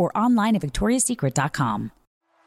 or online at victoriassecret.com.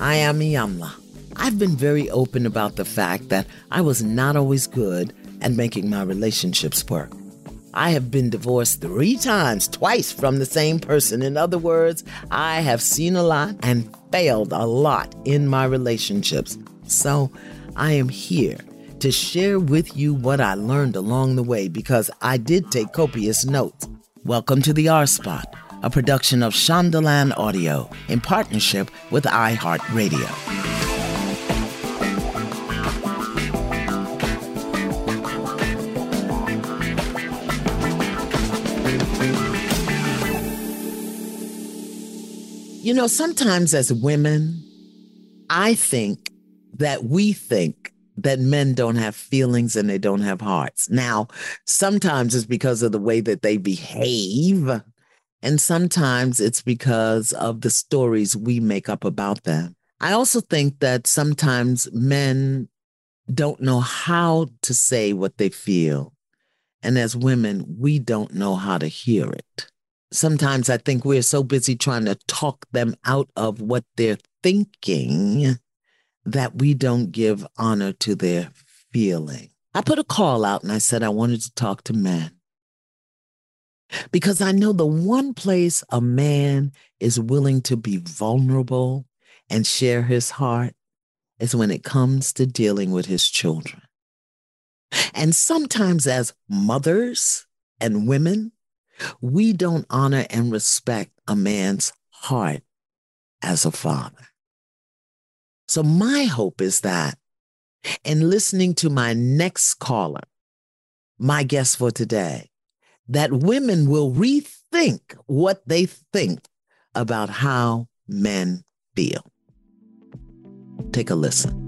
I am Iyanla. I've been very open about the fact that I was not always good at making my relationships work. I have been divorced three times, twice from the same person. In other words, I have seen a lot and failed a lot in my relationships. So I am here to share with you what I learned along the way because I did take copious notes. Welcome to the R Spot a production of Shondaland Audio in partnership with iHeartRadio. You know, sometimes as women, I think that we think that men don't have feelings and they don't have hearts. Now, sometimes it's because of the way that they behave and sometimes it's because of the stories we make up about them. I also think that sometimes men don't know how to say what they feel. And as women, we don't know how to hear it. Sometimes I think we're so busy trying to talk them out of what they're thinking that we don't give honor to their feeling. I put a call out and I said I wanted to talk to men. Because I know the one place a man is willing to be vulnerable and share his heart is when it comes to dealing with his children. And sometimes, as mothers and women, we don't honor and respect a man's heart as a father. So, my hope is that in listening to my next caller, my guest for today, that women will rethink what they think about how men feel. Take a listen.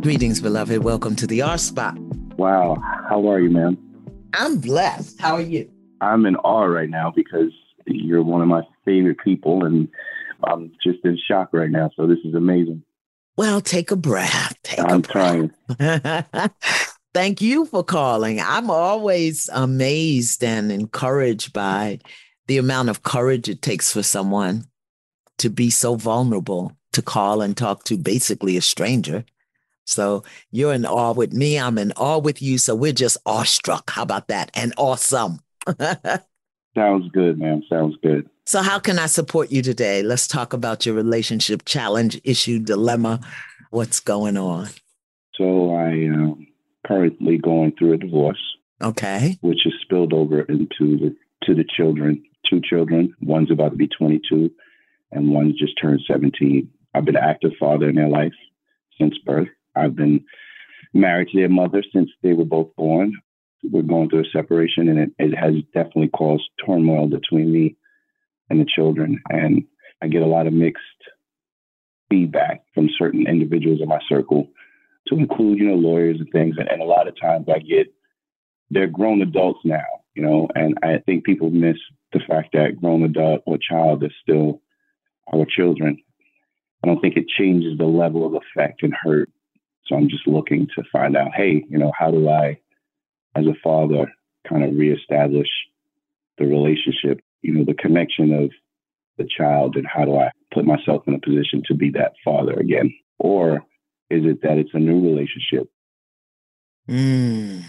Greetings, beloved. Welcome to the R Spot. Wow. How are you, man? I'm blessed. How are you? I'm in awe right now because you're one of my favorite people, and I'm just in shock right now. So this is amazing. Well, take a breath. Take I'm a breath. trying. Thank you for calling. I'm always amazed and encouraged by the amount of courage it takes for someone to be so vulnerable to call and talk to basically a stranger. So you're in awe with me. I'm in awe with you. So we're just awestruck. How about that? And awesome. Sounds good, man. Sounds good. So, how can I support you today? Let's talk about your relationship challenge, issue, dilemma. What's going on? So I um, currently going through a divorce. Okay. Which is spilled over into the to the children. Two children. One's about to be 22, and one's just turned 17. I've been an active father in their life since birth. I've been married to their mother since they were both born. We're going through a separation, and it, it has definitely caused turmoil between me and the children. And I get a lot of mixed feedback from certain individuals in my circle to include, you know, lawyers and things. And, and a lot of times I get they're grown adults now, you know, and I think people miss the fact that grown adult or child is still our children. I don't think it changes the level of effect and hurt. So I'm just looking to find out, hey, you know, how do I, as a father, kind of reestablish the relationship, you know, the connection of the child, and how do I put myself in a position to be that father again? Or is it that it's a new relationship? Mm.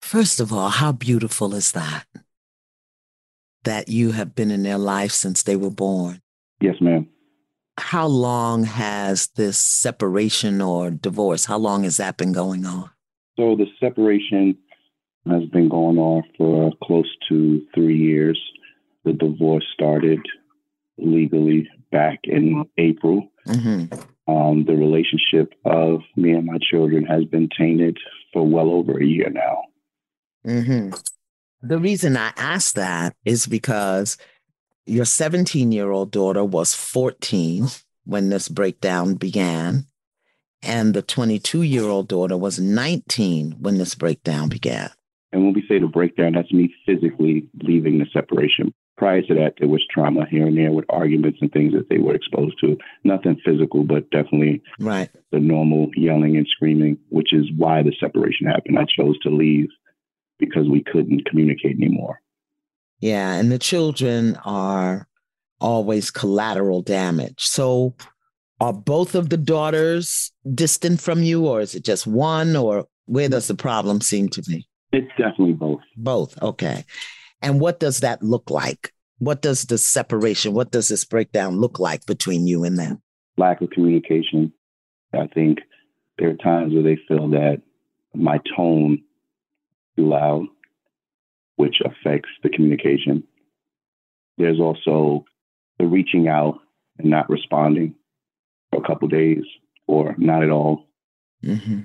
First of all, how beautiful is that? That you have been in their life since they were born. Yes, ma'am. How long has this separation or divorce, how long has that been going on? So the separation has been going on for close to three years. The divorce started legally back in April. Mm-hmm. Um, the relationship of me and my children has been tainted for well over a year now. Mm-hmm. The reason I ask that is because your 17 year old daughter was 14 when this breakdown began, and the 22 year old daughter was 19 when this breakdown began. And when we say the breakdown, that's me physically leaving the separation. Prior to that, there was trauma here and there with arguments and things that they were exposed to. Nothing physical, but definitely right. the normal yelling and screaming, which is why the separation happened. I chose to leave because we couldn't communicate anymore. Yeah, and the children are always collateral damage. So are both of the daughters distant from you, or is it just one, or where does the problem seem to be? It's definitely both. Both. Okay. And what does that look like? What does the separation, what does this breakdown look like between you and them? Lack of communication. I think there are times where they feel that my tone too loud, which affects the communication. There's also the reaching out and not responding for a couple days or not at all. Mm-hmm.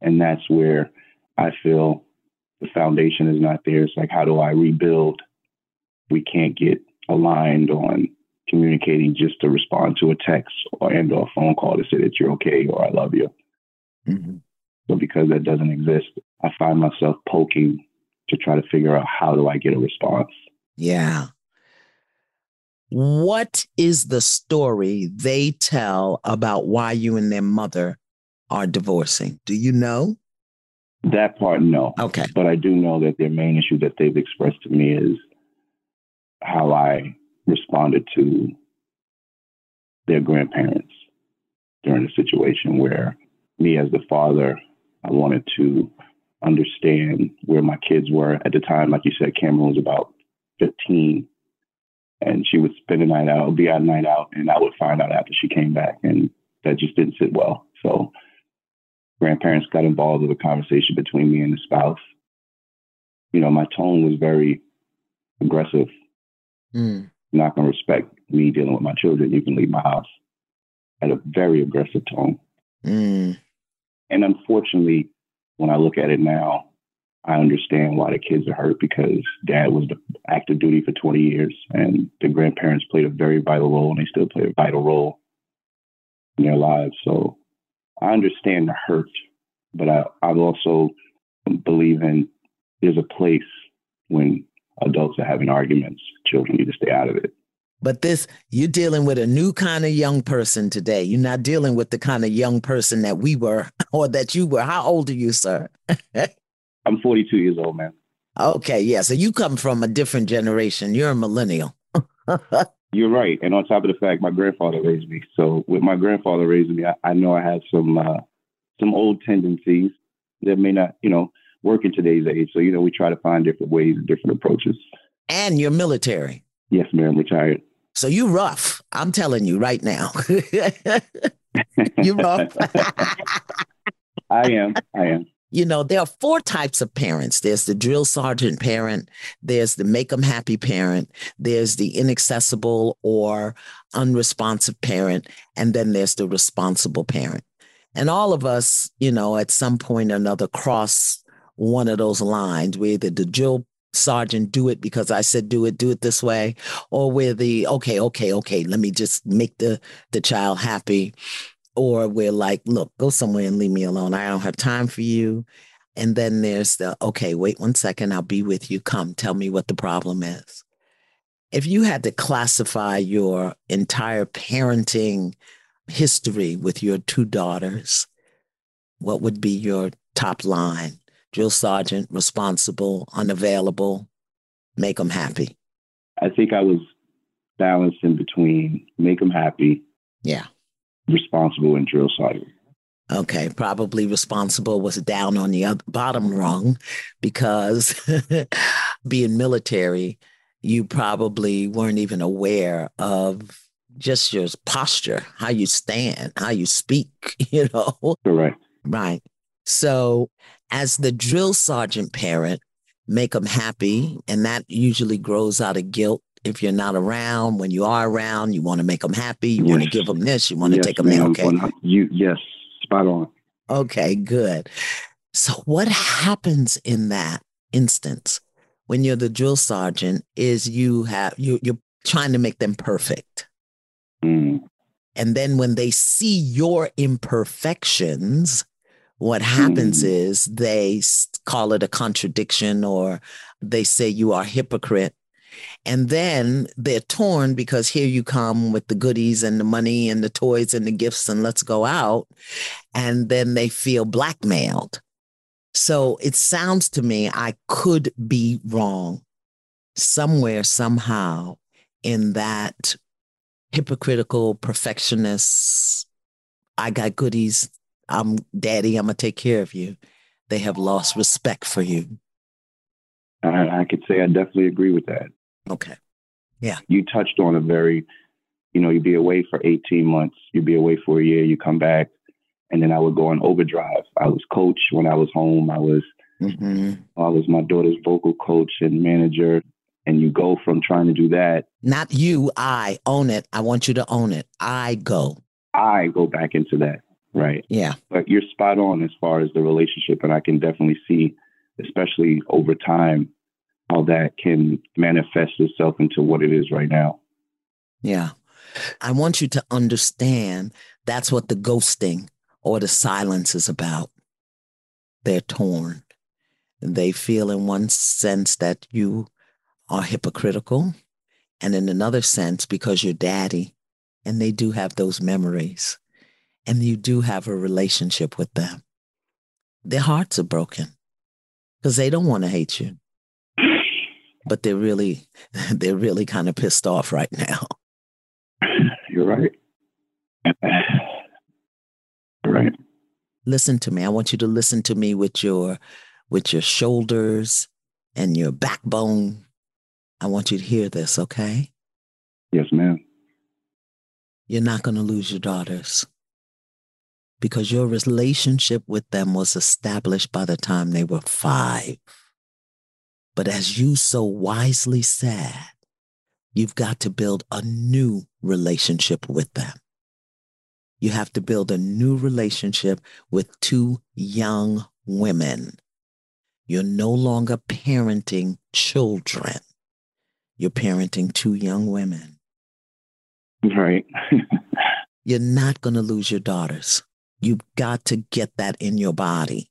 And that's where I feel the foundation is not there. It's like, how do I rebuild? We can't get aligned on communicating just to respond to a text or end or a phone call to say that you're okay or I love you. Mm-hmm. So because that doesn't exist, I find myself poking to try to figure out how do I get a response. Yeah. What is the story they tell about why you and their mother are divorcing? Do you know? That part, no. Okay. But I do know that their main issue that they've expressed to me is how I responded to their grandparents during a situation where me, as the father, I wanted to understand where my kids were at the time. Like you said, Cameron was about 15, and she would spend a night out, be out a night out, and I would find out after she came back, and that just didn't sit well. So grandparents got involved with a conversation between me and the spouse. You know, my tone was very aggressive. Mm. Not going to respect me dealing with my children. You can leave my house. At a very aggressive tone. Mm. And unfortunately, when I look at it now, I understand why the kids are hurt because dad was the active duty for 20 years and the grandparents played a very vital role and they still play a vital role in their lives. So I understand the hurt, but I, I also believe in there's a place when adults are having arguments, children need to stay out of it. But this, you're dealing with a new kind of young person today. You're not dealing with the kind of young person that we were or that you were. How old are you, sir? I'm 42 years old, man. Okay, yeah. So you come from a different generation. You're a millennial. You're right. And on top of the fact, my grandfather raised me. So with my grandfather raising me, I, I know I have some uh, some old tendencies that may not, you know, work in today's age. So, you know, we try to find different ways and different approaches. And you're military. Yes, ma'am, retired. So you rough. I'm telling you right now. you rough. I am. I am you know, there are four types of parents. There's the drill sergeant parent, there's the make them happy parent, there's the inaccessible or unresponsive parent, and then there's the responsible parent. And all of us, you know, at some point or another cross one of those lines. We're either the drill sergeant, do it because I said do it, do it this way, or we're the okay, okay, okay, let me just make the the child happy or we're like, look, go somewhere and leave me alone. I don't have time for you. And then there's the, okay, wait one second, I'll be with you. Come, tell me what the problem is. If you had to classify your entire parenting history with your two daughters, what would be your top line? Drill sergeant, responsible, unavailable, make them happy. I think I was balanced in between make them happy, yeah, responsible, and drill sergeant. Okay, probably responsible was down on the other, bottom rung because being military, you probably weren't even aware of just your posture, how you stand, how you speak, you know? Correct. Right. So, as the drill sergeant parent, make them happy. And that usually grows out of guilt. If you're not around, when you are around, you want to make them happy. You yes. want to give them this. You want to yes, take them there. Okay. You, yes, spot on. Okay, good. So, what happens in that instance when you're the drill sergeant is you have you you're trying to make them perfect. Mm. And then when they see your imperfections, what happens mm. is they call it a contradiction or they say you are hypocrite. And then they're torn because here you come with the goodies and the money and the toys and the gifts and let's go out. And then they feel blackmailed. So it sounds to me I could be wrong somewhere, somehow in that hypocritical perfectionist. I got goodies. I'm daddy. I'm going to take care of you. They have lost respect for you. I, I could say I definitely agree with that. Okay. Yeah. You touched on a very, you know, you'd be away for 18 months, you'd be away for a year, you come back, and then I would go on overdrive. I was coach when I was home. I was mm-hmm. I was my daughter's vocal coach and manager. And you go from trying to do that. Not you, I own it. I want you to own it. I go. I go back into that. Right. Yeah. But you're spot on as far as the relationship. And I can definitely see, especially over time, how that can manifest itself into what it is right now. Yeah. I want you to understand that's what the ghosting or the silence is about. They're torn. They feel, in one sense, that you are hypocritical, and in another sense, because you're daddy, and they do have those memories, and you do have a relationship with them. Their hearts are broken because they don't want to hate you but they're really they're really kind of pissed off right now. You're right. You're right. Listen to me. I want you to listen to me with your with your shoulders and your backbone. I want you to hear this, okay? Yes, ma'am. You're not going to lose your daughters because your relationship with them was established by the time they were five. But as you so wisely said, you've got to build a new relationship with them. You have to build a new relationship with two young women. You're no longer parenting children. You're parenting two young women. Right. You're not going to lose your daughters. You've got to get that in your body.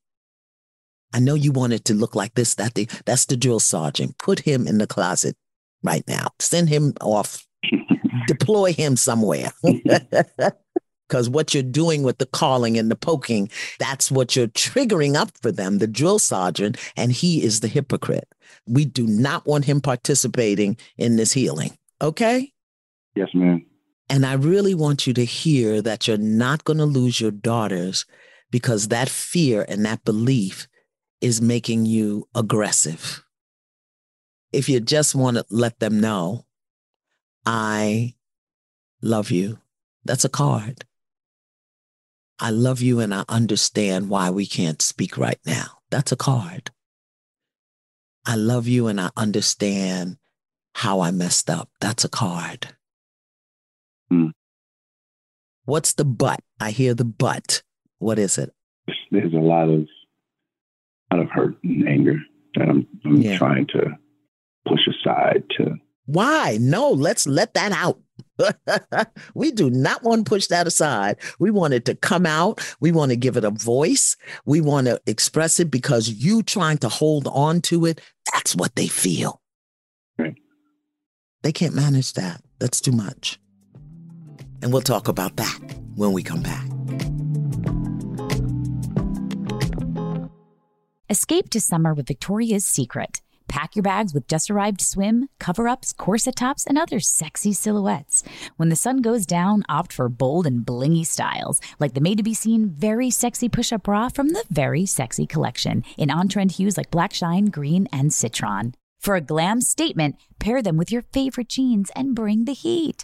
I know you want it to look like this, that the that's the drill sergeant. Put him in the closet right now. Send him off. Deploy him somewhere. Because what you're doing with the calling and the poking, that's what you're triggering up for them, the drill sergeant, and he is the hypocrite. We do not want him participating in this healing. Okay? Yes, ma'am. And I really want you to hear that you're not going to lose your daughters because that fear and that belief is making you aggressive. If you just want to let them know, I love you, that's a card. I love you and I understand why we can't speak right now. That's a card. I love you and I understand how I messed up. That's a card. What's the but? I hear the but. What is it? There's a lot of out of hurt and anger that I'm, I'm yeah. trying to push aside to. Why? No, let's let that out. we do not want to push that aside. We want it to come out. We want to give it a voice. We want to express it because you trying to hold on to it, that's what they feel. Right. They can't manage that. That's too much. And we'll talk about that when we come back. Escape to summer with Victoria's Secret. Pack your bags with just arrived swim, cover ups, corset tops, and other sexy silhouettes. When the sun goes down, opt for bold and blingy styles, like the made to be seen very sexy push up bra from the Very Sexy collection in on trend hues like black shine, green, and citron. For a glam statement, pair them with your favorite jeans and bring the heat.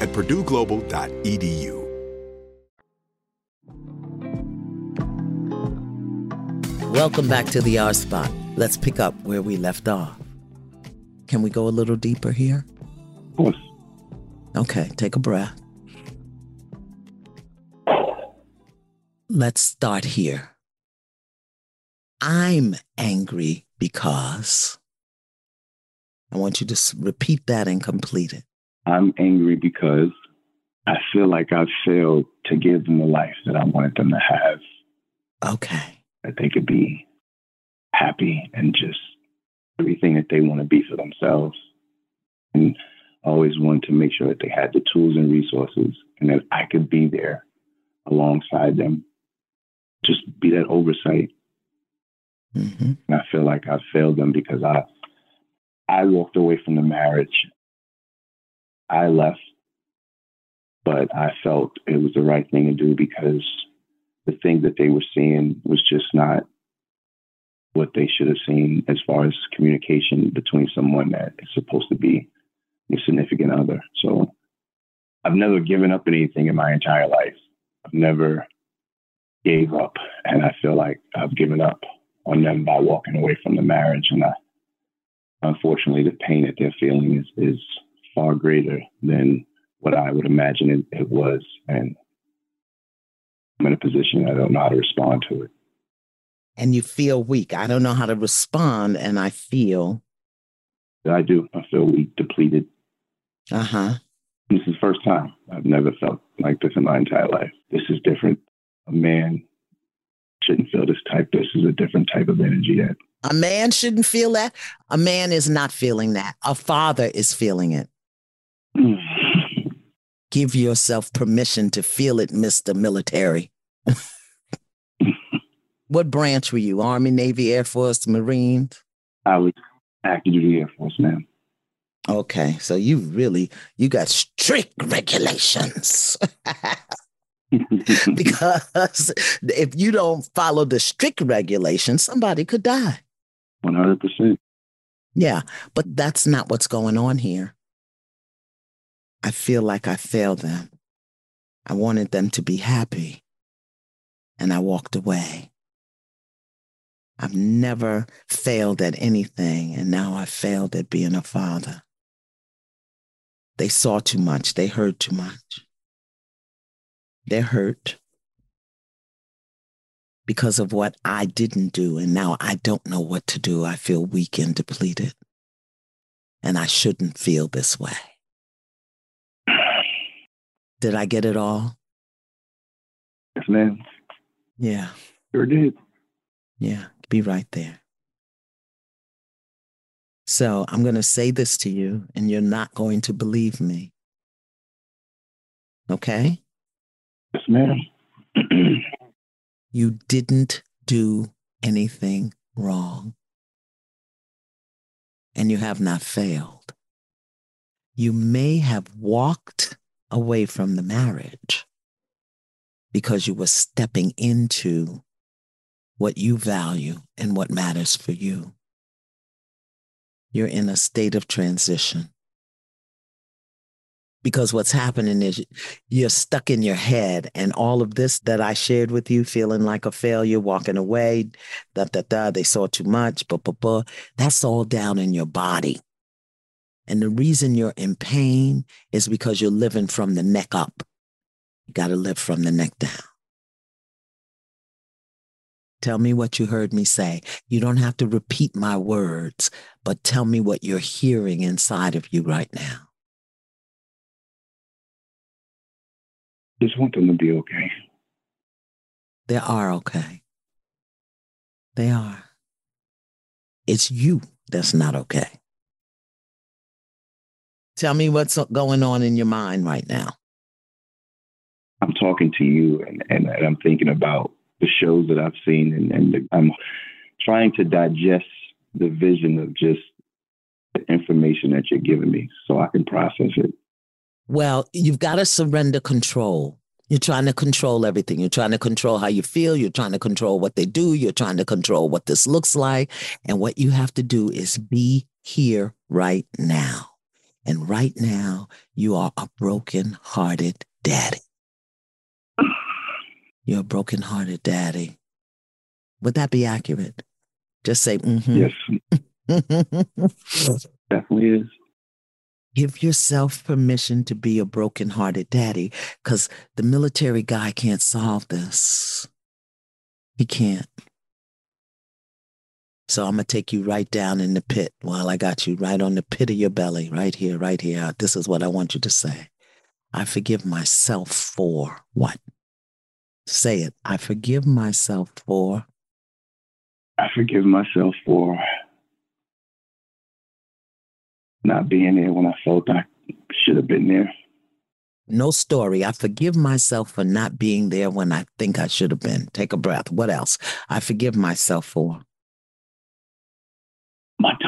at purdueglobal.edu. Welcome back to the R Spot. Let's pick up where we left off. Can we go a little deeper here? Of course. Okay, take a breath. Let's start here. I'm angry because. I want you to repeat that and complete it. I'm angry because I feel like I've failed to give them the life that I wanted them to have, Okay. that they could be happy and just everything that they want to be for themselves. And I always wanted to make sure that they had the tools and resources and that I could be there alongside them, just be that oversight. hmm And I feel like I failed them because I I walked away from the marriage. I left, but I felt it was the right thing to do because the thing that they were seeing was just not what they should have seen as far as communication between someone that is supposed to be your significant other. So I've never given up anything in my entire life. I've never gave up, and I feel like I've given up on them by walking away from the marriage. And I, unfortunately, the pain that they're feeling is, is far greater than what I would imagine it, it was. And I'm in a position I don't know how to respond to it. And you feel weak. I don't know how to respond, and I feel, I do. I feel weak, depleted. uh huh. This is the first time. I've never felt like this in my entire life. This is different. A man shouldn't feel this type. This is a different type of energy that A man shouldn't feel that. A man is not feeling that. A father is feeling it. Give yourself permission to feel it, Mr. Military. what branch were you? Army, Navy, Air Force, Marines? I was Active duty Air Force, ma'am. Okay, so you really you got strict regulations. because if you don't follow the strict regulations, somebody could die. 100%. Yeah, but that's not what's going on here. I feel like I failed them. I wanted them to be happy, and I walked away. I've never failed at anything, and now I failed at being a father. They saw too much, they heard too much. They're hurt because of what I didn't do, and now I don't know what to do. I feel weak and depleted, and I shouldn't feel this way. Did I get it all? Yes, ma'am. Yeah. Sure did. Yeah, be right there. So I'm going to say this to you, and you're not going to believe me. Okay? Yes, ma'am. you didn't do anything wrong, and you have not failed. You may have walked away from the marriage because you were stepping into what you value and what matters for you. You're in a state of transition. Because what's happening is you're stuck in your head, and all of this that I shared with you, feeling like a failure, walking away, da da da, they saw too much, blah, blah, blah, that's all down in your body. And the reason you're in pain is because you're living from the neck up. You got to live from the neck down. Tell me what you heard me say. You don't have to repeat my words, but tell me what you're hearing inside of you right now. Just want them to be okay. They are okay. They are. It's you that's not okay. Tell me what's going on in your mind right now. I'm talking to you and, and, and I'm thinking about the shows that I've seen, and, and the, I'm trying to digest the vision of just the information that you're giving me so I can process it. Well, you've got to surrender control. You're trying to control everything. You're trying to control how you feel. You're trying to control what they do. You're trying to control what this looks like. And what you have to do is be here right now. And right now, you are a broken hearted daddy. You're a broken-hearted daddy. Would that be accurate? Just say, mm-hmm. Yes. Definitely is. Give yourself permission to be a broken-hearted daddy because the military guy can't solve this. He can't. So I'm going to take you right down in the pit while I got you right on the pit of your belly, right here, right here. This is what I want you to say. I forgive myself for what? Say it. I forgive myself for. I forgive myself for not being there when I felt I should have been there. No story. I forgive myself for not being there when I think I should have been. Take a breath. What else? I forgive myself for.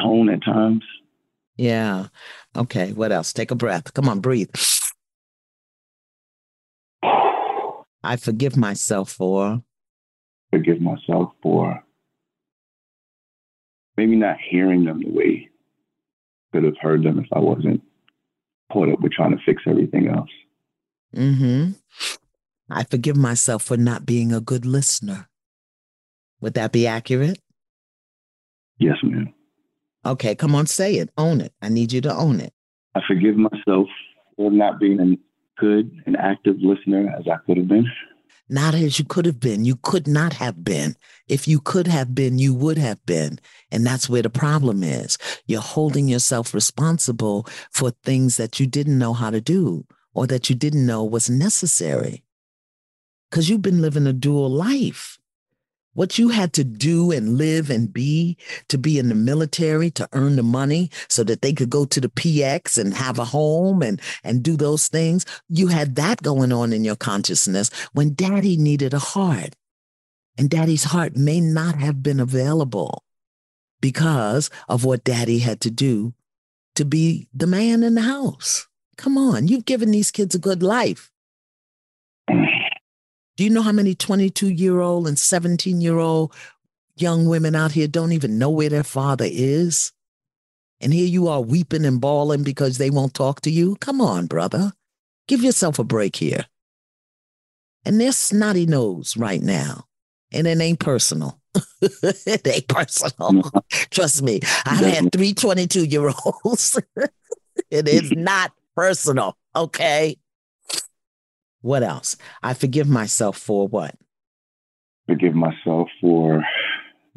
Tone at times. Yeah. Okay. What else? Take a breath. Come on, breathe. I forgive myself for. Forgive myself for maybe not hearing them the way I could have heard them if I wasn't caught up with trying to fix everything else. Mm-hmm. I forgive myself for not being a good listener. Would that be accurate? Yes, ma'am. Okay, come on, say it. Own it. I need you to own it. I forgive myself for not being a good and active listener as I could have been. Not as you could have been. You could not have been. If you could have been, you would have been. And that's where the problem is. You're holding yourself responsible for things that you didn't know how to do or that you didn't know was necessary. Because you've been living a dual life what you had to do and live and be to be in the military to earn the money so that they could go to the PX and have a home and and do those things you had that going on in your consciousness when daddy needed a heart and daddy's heart may not have been available because of what daddy had to do to be the man in the house. Come on, you've given these kids a good life. Do you know how many 22 year old and 17 year old young women out here don't even know where their father is? And here you are weeping and bawling because they won't talk to you? Come on, brother. Give yourself a break here. And they're snotty nose right now. And it ain't personal. it ain't personal. Trust me. I've had three 22 year olds. it is not personal. Okay. What else? I forgive myself for what? Forgive myself for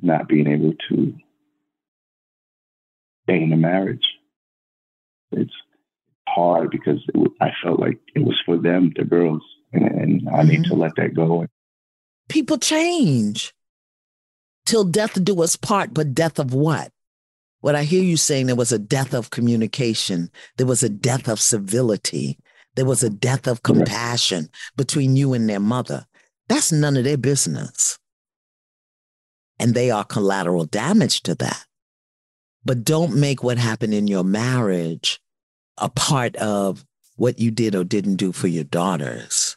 not being able to stay in a marriage. It's hard because it, I felt like it was for them, the girls, and, and I mm-hmm. need to mm-hmm. let that go. People change. Till death do us part, but death of what? What I hear you saying, there was a death of communication. There was a death of civility. There was a death of compassion between you and their mother. That's none of their business. And they are collateral damage to that. But don't make what happened in your marriage a part of what you did or didn't do for your daughters.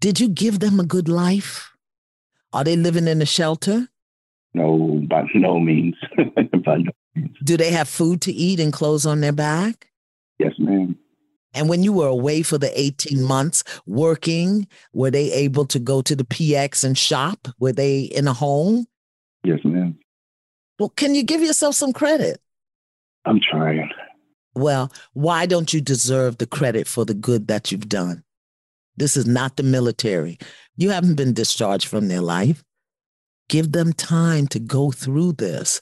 Did you give them a good life? Are they living in a shelter? No, by no means. by no means. Do they have food to eat and clothes on their back? Yes, ma'am. And when you were away for the 18 months working, were they able to go to the PX and shop? Were they in a home? Yes, ma'am. Well, can you give yourself some credit? I'm trying. Well, why don't you deserve the credit for the good that you've done? This is not the military. You haven't been discharged from their life. Give them time to go through this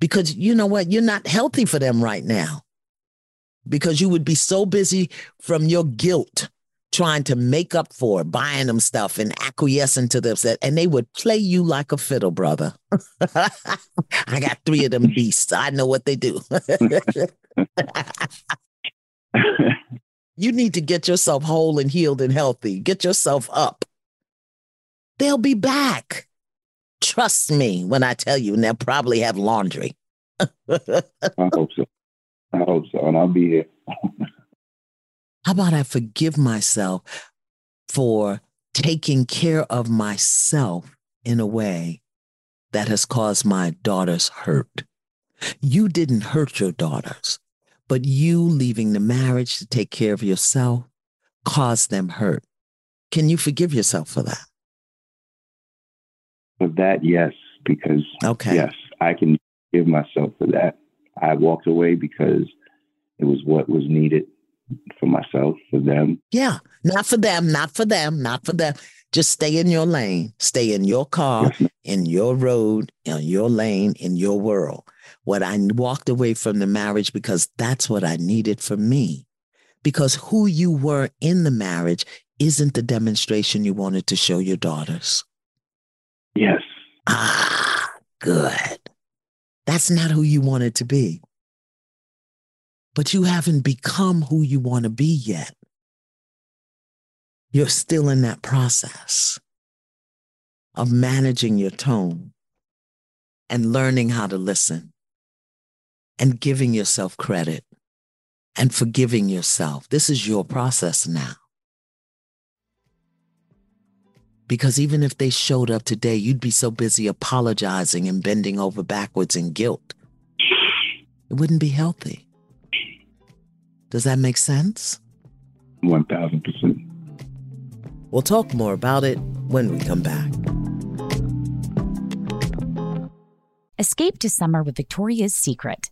because you know what? You're not healthy for them right now because you would be so busy from your guilt trying to make up for buying them stuff and acquiescing to them, and they would play you like a fiddle, brother. I got three of them beasts. I know what they do. you need to get yourself whole and healed and healthy. Get yourself up. They'll be back. Trust me when I tell you, and they'll probably have laundry. I hope so. I hope so, and I'll be here. How about I forgive myself for taking care of myself in a way that has caused my daughters hurt? You didn't hurt your daughters, but you leaving the marriage to take care of yourself caused them hurt. Can you forgive yourself for that? For that, yes, because okay. yes, I can forgive myself for that. I walked away because it was what was needed for myself, for them. Yeah, not for them, not for them, not for them. Just stay in your lane, stay in your car, yes, in your road, in your lane, in your world. What I walked away from the marriage because that's what I needed for me. Because who you were in the marriage isn't the demonstration you wanted to show your daughters. Yes. Ah, good. That's not who you wanted to be. But you haven't become who you want to be yet. You're still in that process of managing your tone and learning how to listen and giving yourself credit and forgiving yourself. This is your process now. Because even if they showed up today, you'd be so busy apologizing and bending over backwards in guilt. It wouldn't be healthy. Does that make sense? 1000%. We'll talk more about it when we come back. Escape to summer with Victoria's Secret.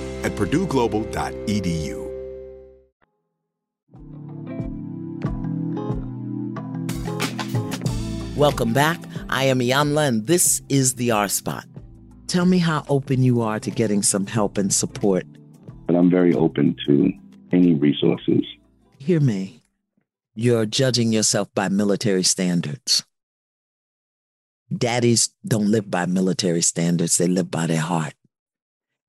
at purdueglobal.edu. Welcome back. I am Iyanla, and this is the R Spot. Tell me how open you are to getting some help and support. But I'm very open to any resources. Hear me. You're judging yourself by military standards. Daddies don't live by military standards, they live by their heart.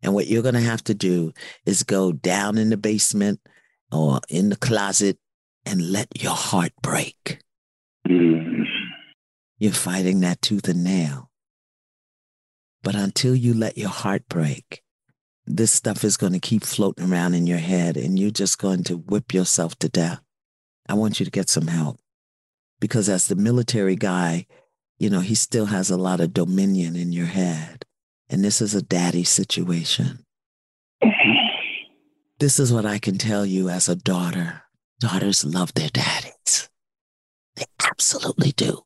And what you're going to have to do is go down in the basement or in the closet and let your heart break. Mm. You're fighting that tooth and nail. But until you let your heart break, this stuff is going to keep floating around in your head and you're just going to whip yourself to death. I want you to get some help because as the military guy, you know, he still has a lot of dominion in your head. And this is a daddy situation. This is what I can tell you as a daughter. Daughters love their daddies. They absolutely do.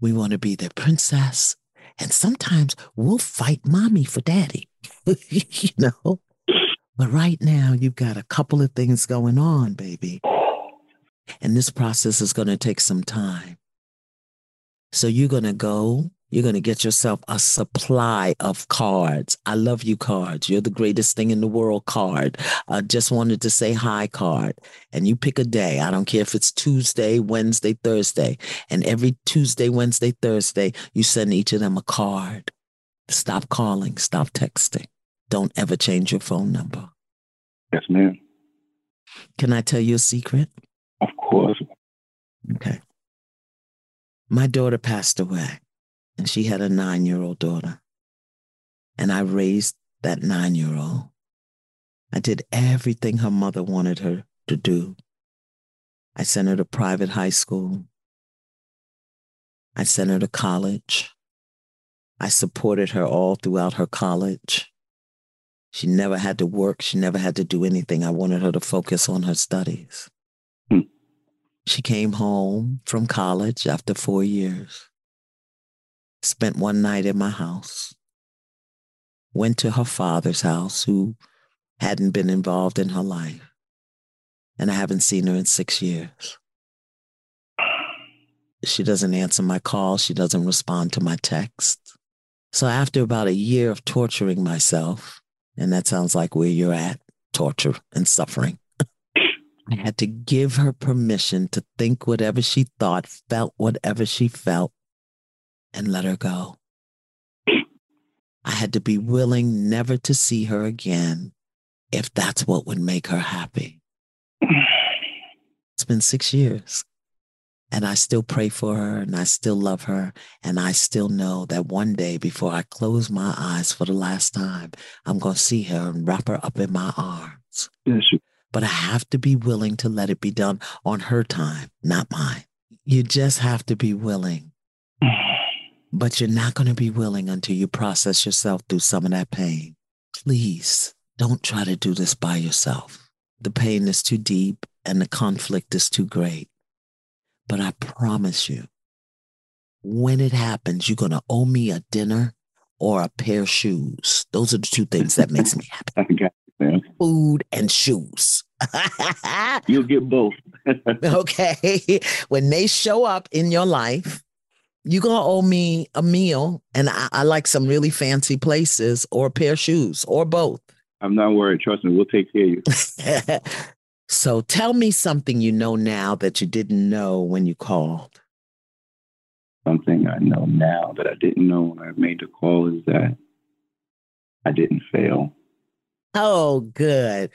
We want to be their princess. And sometimes we'll fight mommy for daddy, you know? But right now, you've got a couple of things going on, baby. And this process is going to take some time. So you're going to go, you're going to get yourself a supply of cards. I love you cards. You're the greatest thing in the world card. I just wanted to say hi card. And you pick a day. I don't care if it's Tuesday, Wednesday, Thursday. And every Tuesday, Wednesday, Thursday, you send each of them a card. Stop calling, stop texting. Don't ever change your phone number. Yes, ma'am. Can I tell you a secret? Of course. Okay. My daughter passed away, and she had a nine year old daughter. And I raised that nine year old. I did everything her mother wanted her to do. I sent her to private high school. I sent her to college. I supported her all throughout her college. She never had to work. She never had to do anything. I wanted her to focus on her studies. Hmm. She came home from college after four years, spent one night in my house, went to her father's house, who hadn't been involved in her life, and I haven't seen her in six years. She doesn't answer my calls. She doesn't respond to my texts. So after about a year of torturing myself, and that sounds like where you're at, torture and suffering. I had to give her permission to think whatever she thought, felt whatever she felt, and let her go. I had to be willing never to see her again if that's what would make her happy. It's been six years. And I still pray for her and I still love her. And I still know that one day before I close my eyes for the last time, I'm going to see her and wrap her up in my arms. Yes, But I have to be willing to let it be done on her time, not mine. You just have to be willing. But you're not going to be willing until you process yourself through some of that pain. Please don't try to do this by yourself. The pain is too deep and the conflict is too great. But I promise you, when it happens, you're going to owe me a dinner or a pair of shoes. Those are the two things that makes me happy. You. Food and shoes. You'll get both. okay. When they show up in your life, you're going to owe me a meal. And I, I like some really fancy places or a pair of shoes or both. I'm not worried. Trust me, we'll take care of you. so tell me something you know now that you didn't know when you called. Something I know now that I didn't know when I made the call is that I didn't fail. Oh, good.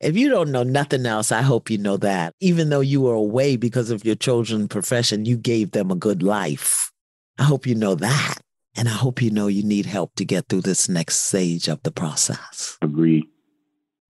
If you don't know nothing else, I hope you know that. Even though you were away because of your chosen profession, you gave them a good life. I hope you know that. And I hope you know you need help to get through this next stage of the process. Agreed.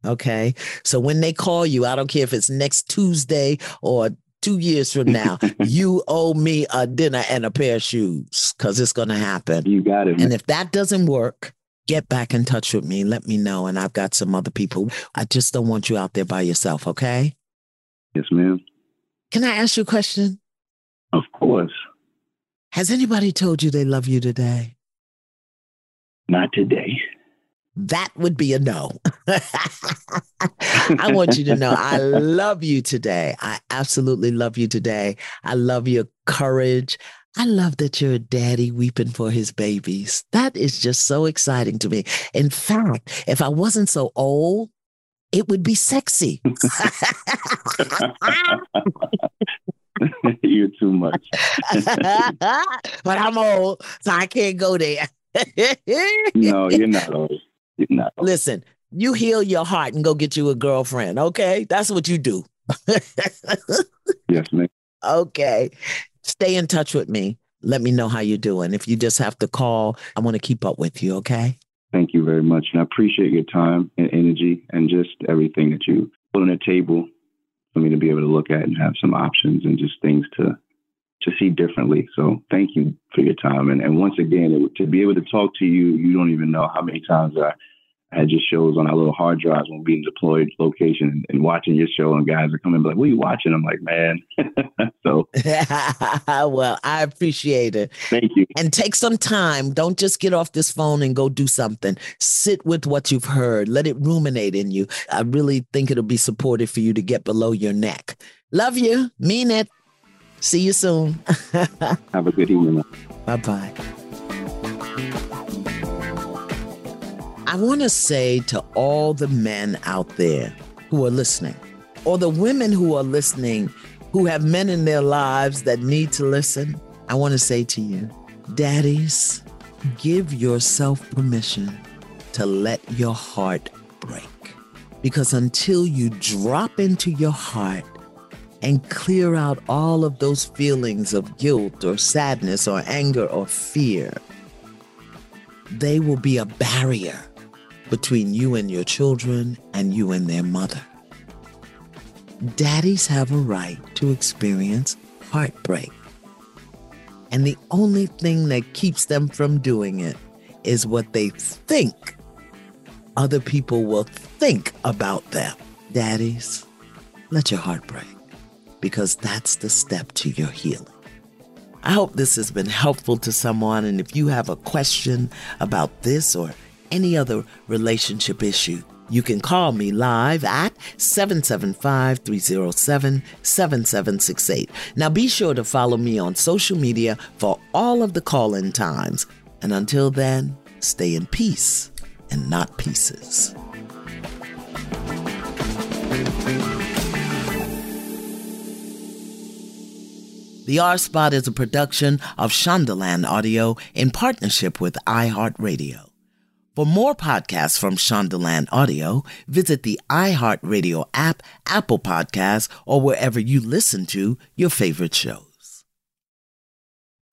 Okay. So when they call you, I don't care if it's next Tuesday or two years from now, you owe me a dinner and a pair of shoes because it's going to happen. You got it. And if that doesn't work, get back in touch with me. Let me know. And I've got some other people. I just don't want you out there by yourself. Okay. Yes, ma'am. Can I ask you a question? Of course. Has anybody told you they love you today? Not today. That would be a no. I want you to know I love you today. I absolutely love you today. I love your courage. I love that you're a daddy weeping for his babies. That is just so exciting to me. In fact, if I wasn't so old, it would be sexy. You're too much. but I'm old, so I can't go there. No, you're not old. You're not old. Listen, you heal your heart and go get you a girlfriend, okay? That's what you do. Yes, ma'am. okay. Stay in touch with me. Let me know how you're doing. If you just have to call, I want to keep up with you, okay? Thank you very much. And I appreciate your time and energy and just everything that you put on the table for me to be able to look at and have some options and just things to to see differently. So thank you for your time. And, and once again, it, to be able to talk to you, you don't even know how many times I had your shows on our little hard drives when being deployed location and, watching your show and guys are coming like, what are you watching? I'm like, man. so well, I appreciate it. thank you. And take some time. Don't just get off this phone and go do something. Sit with what you've heard. Let it ruminate in you. I really think it'll be supportive for you to get below your neck. Love you. Mean it. See you soon. Have a good evening. Bye bye. I want to say to all the men out there who are listening, or the women who are listening who have men in their lives that need to listen, I want to say to you, daddies, give yourself permission to let your heart break. Because until you drop into your heart and clear out all of those feelings of guilt or sadness or anger or fear, they will be a barrier between you and your children and you and their mother. Daddies have a right to experience heartbreak. And the only thing that keeps them from doing it is what they think other people will think about them. Daddies, let your heart break because that's the step to your healing. I hope this has been helpful to someone. And if you have a question about this or any other relationship issue, you can call me live at 775 307 7768. Now be sure to follow me on social media for all of the call in times. And until then, stay in peace and not pieces. The R Spot is a production of Shondaland Audio in partnership with iHeartRadio. For more podcasts from Shondaland Audio, visit the iHeartRadio app, Apple Podcasts, or wherever you listen to your favorite shows.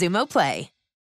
Xumo Play.